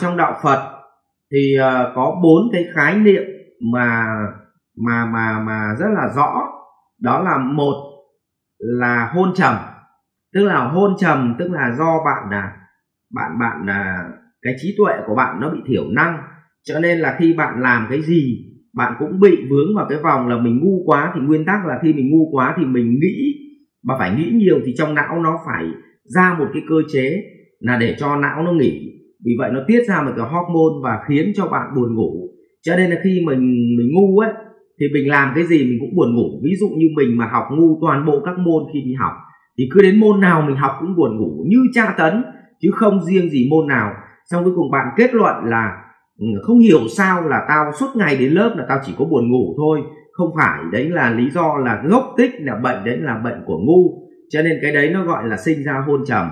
trong đạo Phật thì uh, có bốn cái khái niệm mà mà mà mà rất là rõ. Đó là một là hôn trầm tức là hôn trầm tức là do bạn là bạn bạn là cái trí tuệ của bạn nó bị thiểu năng. Cho nên là khi bạn làm cái gì bạn cũng bị vướng vào cái vòng là mình ngu quá thì nguyên tắc là khi mình ngu quá thì mình nghĩ mà phải nghĩ nhiều thì trong não nó phải ra một cái cơ chế là để cho não nó nghỉ vì vậy nó tiết ra một cái hormone và khiến cho bạn buồn ngủ. Cho nên là khi mình mình ngu ấy, thì mình làm cái gì mình cũng buồn ngủ. Ví dụ như mình mà học ngu toàn bộ các môn khi đi học, thì cứ đến môn nào mình học cũng buồn ngủ, như tra tấn, chứ không riêng gì môn nào. Xong cuối cùng bạn kết luận là ừ, không hiểu sao là tao suốt ngày đến lớp là tao chỉ có buồn ngủ thôi. Không phải, đấy là lý do là gốc tích, là bệnh, đấy là bệnh của ngu. Cho nên cái đấy nó gọi là sinh ra hôn trầm.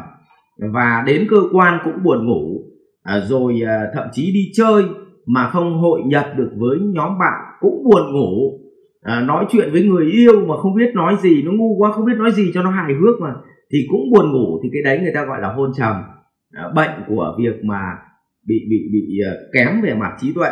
Và đến cơ quan cũng buồn ngủ à, rồi à, thậm chí đi chơi mà không hội nhập được với nhóm bạn cũng buồn ngủ. À, nói chuyện với người yêu mà không biết nói gì nó ngu quá không biết nói gì cho nó hài hước mà thì cũng buồn ngủ. Thì cái đấy người ta gọi là hôn trầm. À, bệnh của việc mà bị bị bị à, kém về mặt trí tuệ.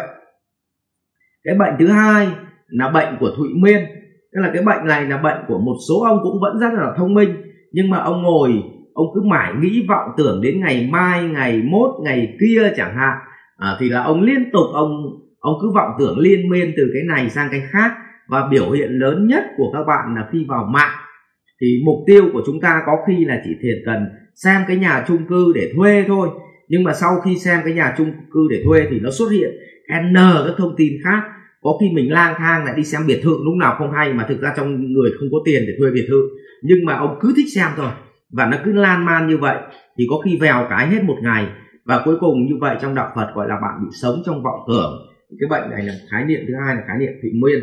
Cái bệnh thứ hai là bệnh của thụy miên. Tức là cái bệnh này là bệnh của một số ông cũng vẫn rất là thông minh nhưng mà ông ngồi ông cứ mãi nghĩ vọng tưởng đến ngày mai ngày mốt ngày kia chẳng hạn. À, thì là ông liên tục ông ông cứ vọng tưởng liên miên từ cái này sang cái khác. Và biểu hiện lớn nhất của các bạn là khi vào mạng thì mục tiêu của chúng ta có khi là chỉ thiệt cần xem cái nhà chung cư để thuê thôi. Nhưng mà sau khi xem cái nhà chung cư để thuê thì nó xuất hiện n các thông tin khác. Có khi mình lang thang lại đi xem biệt thự lúc nào không hay mà thực ra trong người không có tiền để thuê biệt thự. Nhưng mà ông cứ thích xem thôi và nó cứ lan man như vậy, thì có khi vèo cái hết một ngày. Và cuối cùng như vậy trong đạo Phật gọi là bạn bị sống trong vọng tưởng. Cái bệnh này là khái niệm thứ hai là khái niệm thụy nguyên.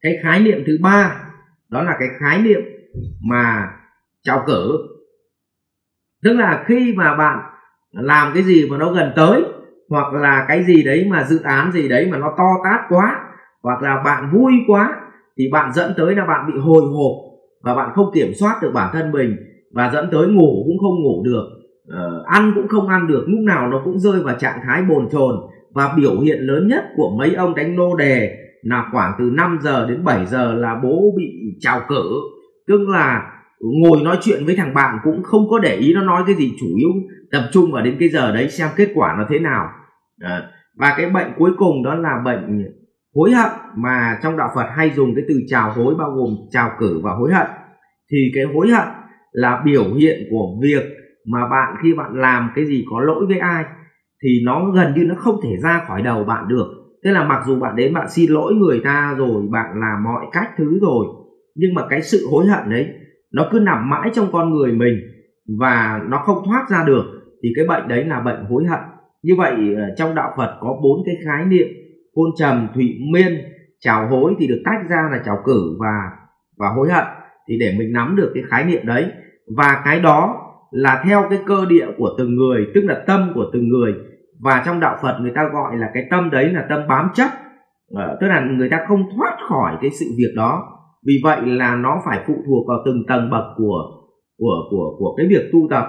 Cái khái niệm thứ ba, đó là cái khái niệm mà trào cử. Tức là khi mà bạn làm cái gì mà nó gần tới, hoặc là cái gì đấy mà dự án gì đấy mà nó to tát quá, hoặc là bạn vui quá, thì bạn dẫn tới là bạn bị hồi hộp và bạn không kiểm soát được bản thân mình và dẫn tới ngủ cũng không ngủ được uh, ăn cũng không ăn được lúc nào nó cũng rơi vào trạng thái bồn chồn. Và biểu hiện lớn nhất của mấy ông đánh nô đề là khoảng từ 5 giờ đến 7 giờ là bố bị trào cử tức là ngồi nói chuyện với thằng bạn cũng không có để ý nó nói cái gì chủ yếu tập trung vào đến cái giờ đấy xem kết quả nó thế nào. À, và cái bệnh cuối cùng đó là bệnh hối hận, mà trong đạo Phật hay dùng cái từ trào hối bao gồm trào cử và hối hận. Thì cái hối hận là biểu hiện của việc mà bạn, khi bạn làm cái gì có lỗi với ai, thì nó gần như nó không thể ra khỏi đầu bạn được. Tức là mặc dù bạn đến bạn xin lỗi người ta rồi, bạn làm mọi cách thứ rồi, nhưng mà cái sự hối hận đấy, nó cứ nằm mãi trong con người mình và nó không thoát ra được. Thì cái bệnh đấy là bệnh hối hận. Như vậy ờ, trong đạo Phật có bốn cái khái niệm hôn trầm thụy miên chào hối thì được tách ra là chào cử và và hối hận. Thì để mình nắm được cái khái niệm đấy và cái đó là theo cái cơ địa của từng người tức là tâm của từng người. Và trong đạo Phật người ta gọi là cái tâm đấy là tâm bám chấp. Ờ, tức là người ta không thoát khỏi cái sự việc đó. Vì vậy là nó phải phụ thuộc vào từng tầng bậc của của của của cái việc tu tập.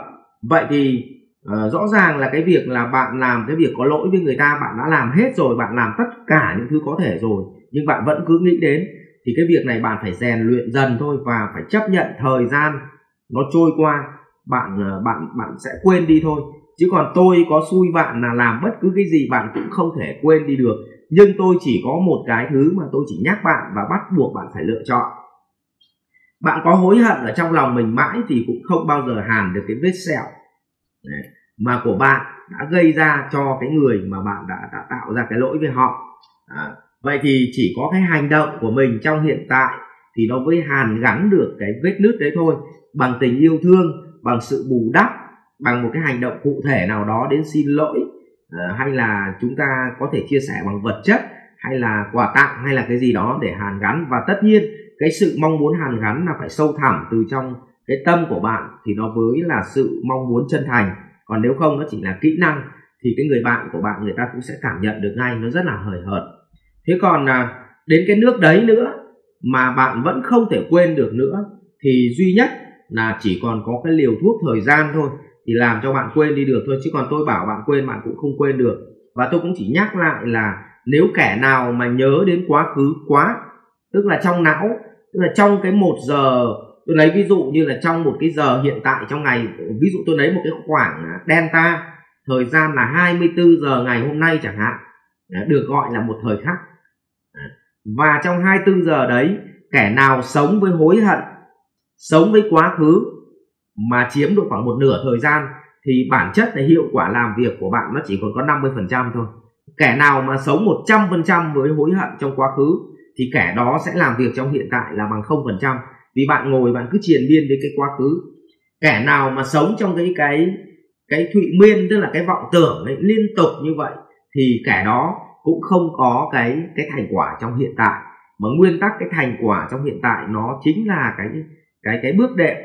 Vậy thì uh, rõ ràng là cái việc là bạn làm cái việc có lỗi với người ta bạn đã làm hết rồi bạn làm tất cả những thứ có thể rồi nhưng bạn vẫn cứ nghĩ đến thì cái việc này bạn phải rèn luyện dần thôi và phải chấp nhận thời gian nó trôi qua bạn ờ, bạn bạn sẽ quên đi thôi. Chứ còn tôi có xui bạn là làm bất cứ cái gì bạn cũng không thể quên đi được nhưng tôi chỉ có một cái thứ mà tôi chỉ nhắc bạn và bắt buộc bạn phải lựa chọn. Bạn có hối hận ở trong lòng mình mãi thì cũng không bao giờ hàn được cái vết sẹo mà của bạn đã gây ra cho cái người mà bạn đã, đã tạo ra cái lỗi với họ. À, vậy thì chỉ có cái hành động của mình trong hiện tại thì nó mới hàn gắn được cái vết nứt đấy thôi bằng tình yêu thương bằng sự bù đắp bằng một cái hành động cụ thể nào đó đến xin lỗi. À, hay là chúng ta có thể chia sẻ bằng vật chất hay là quà tặng hay là cái gì đó để hàn gắn. Và tất nhiên cái sự mong muốn hàn gắn là phải sâu thẳm từ trong cái tâm của bạn thì nó mới là sự mong muốn chân thành còn nếu không nó chỉ là kỹ năng thì cái người bạn của bạn người ta cũng sẽ cảm nhận được ngay nó rất là hời hợt. Thế còn à, đến cái nước đấy nữa mà bạn vẫn không thể quên được nữa thì duy nhất là chỉ còn có cái liều thuốc thời gian thôi thì làm cho bạn quên đi được thôi chứ còn tôi bảo bạn quên bạn cũng không quên được. Và tôi cũng chỉ nhắc lại là nếu kẻ nào mà nhớ đến quá khứ quá tức là trong não tức là trong cái một giờ tôi lấy ví dụ như là trong một cái giờ hiện tại trong ngày, ví dụ tôi lấy một cái khoảng delta, thời gian là 24 giờ ngày hôm nay chẳng hạn à, được gọi là một thời khắc. À, và trong 24 giờ đấy, kẻ nào sống với hối hận, sống với quá khứ mà chiếm được khoảng một nửa thời gian, thì bản chất là hiệu quả làm việc của bạn nó chỉ còn có 50% thôi. Kẻ nào mà sống 100% với hối hận trong quá khứ, thì kẻ đó sẽ làm việc trong hiện tại là bằng 0% vì bạn ngồi bạn cứ triền miên với cái quá khứ. Kẻ nào mà sống trong cái cái cái thụy miên tức là cái vọng tưởng ấy, liên tục như vậy thì kẻ đó cũng không có cái cái thành quả trong hiện tại. Mà nguyên tắc cái thành quả trong hiện tại nó chính là cái cái cái bước đệm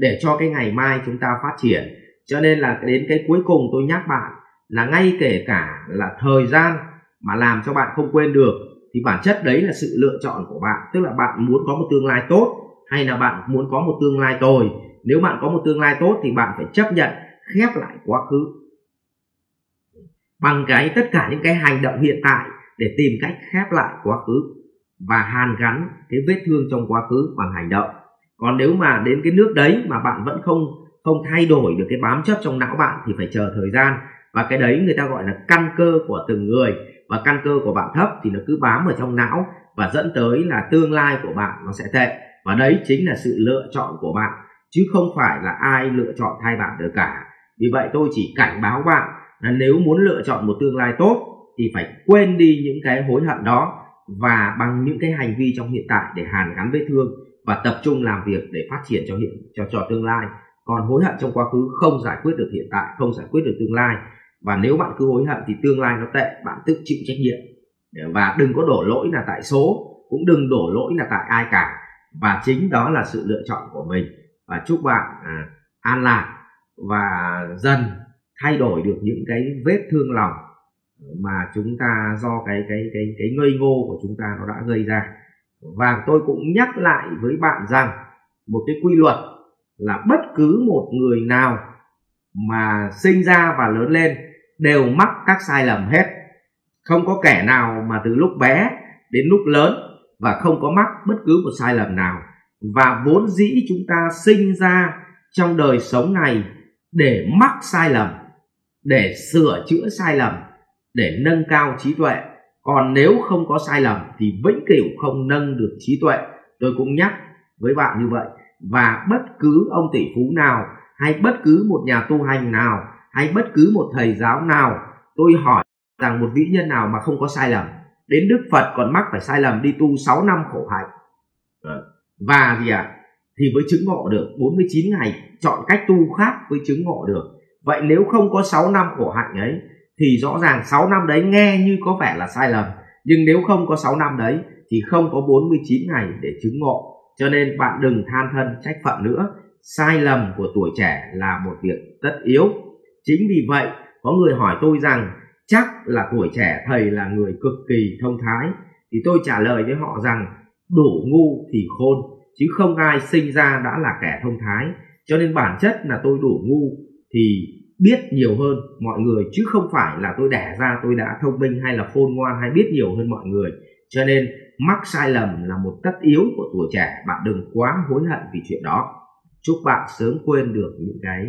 để cho cái ngày mai chúng ta phát triển. Cho nên là đến cái cuối cùng tôi nhắc bạn là ngay kể cả là thời gian mà làm cho bạn không quên được thì bản chất đấy là sự lựa chọn của bạn. Tức là bạn muốn có một tương lai tốt hay là bạn muốn có một tương lai tồi. Nếu bạn có một tương lai tốt thì bạn phải chấp nhận khép lại quá khứ. Bằng cái tất cả những cái hành động hiện tại để tìm cách khép lại quá khứ và hàn gắn cái vết thương trong quá khứ bằng hành động. Còn nếu mà đến cái nước đấy mà bạn vẫn không không thay đổi được cái bám chấp trong não bạn thì phải chờ thời gian. Và cái đấy người ta gọi là căn cơ của từng người. Và căn cơ của bạn thấp thì nó cứ bám ở trong não và dẫn tới là tương lai của bạn nó sẽ tệ và đấy chính là sự lựa chọn của bạn, chứ không phải là ai lựa chọn thay bạn được cả. Vì vậy tôi chỉ cảnh báo bạn là nếu muốn lựa chọn một tương lai tốt thì phải quên đi những cái hối hận đó và bằng những cái hành vi trong hiện tại để hàn gắn vết thương và tập trung làm việc để phát triển cho hiện, cho cho tương lai. Còn hối hận trong quá khứ không giải quyết được hiện tại, không giải quyết được tương lai. Và nếu bạn cứ hối hận thì tương lai nó tệ, bạn tự chịu trách nhiệm. Và đừng có đổ lỗi là tại số, cũng đừng đổ lỗi là tại ai cả và chính đó là sự lựa chọn của mình. Và chúc bạn à, an lạc và dần thay đổi được những cái vết thương lòng mà chúng ta do cái cái cái cái ngây ngô của chúng ta nó đã gây ra. Và tôi cũng nhắc lại với bạn rằng một cái quy luật là bất cứ một người nào mà sinh ra và lớn lên đều mắc các sai lầm hết. Không có kẻ nào mà từ lúc bé đến lúc lớn và không có mắc bất cứ một sai lầm nào. Và vốn dĩ chúng ta sinh ra trong đời sống này để mắc sai lầm, để sửa chữa sai lầm, để nâng cao trí tuệ. Còn nếu không có sai lầm thì vĩnh cửu không nâng được trí tuệ. Tôi cũng nhắc với bạn như vậy. Và bất cứ ông tỷ phú nào, hay bất cứ một nhà tu hành nào, hay bất cứ một thầy giáo nào, tôi hỏi rằng một vĩ nhân nào mà không có sai lầm đến đức phật còn mắc phải sai lầm đi tu 6 năm khổ hạnh. Ờ, và gì ạ? À, thì với chứng ngộ được 49 ngày chọn cách tu khác với chứng ngộ được. Vậy nếu không có 6 năm khổ hạnh ấy thì rõ ràng 6 năm đấy nghe như có vẻ là sai lầm. Nhưng nếu không có 6 năm đấy thì không có 49 ngày để chứng ngộ. Cho nên bạn đừng than thân trách phận nữa. Sai lầm của tuổi trẻ là một việc tất yếu. Chính vì vậy có người hỏi tôi rằng chắc là tuổi trẻ thầy là người cực kỳ thông thái. Thì tôi trả lời với họ rằng, đủ ngu thì khôn, chứ không ai sinh ra đã là kẻ thông thái. Cho nên bản chất là tôi đủ ngu thì biết nhiều hơn mọi người, chứ không phải là tôi đẻ ra tôi đã thông minh hay là khôn ngoan hay biết nhiều hơn mọi người. Cho nên mắc sai lầm là một tất yếu của tuổi trẻ. Bạn đừng quá hối hận vì chuyện đó. Chúc bạn sớm quên được những cái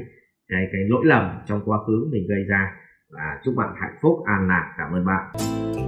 cái cái lỗi lầm trong quá khứ mình gây ra và chúc bạn hạnh phúc. An lạc. Cảm ơn bạn.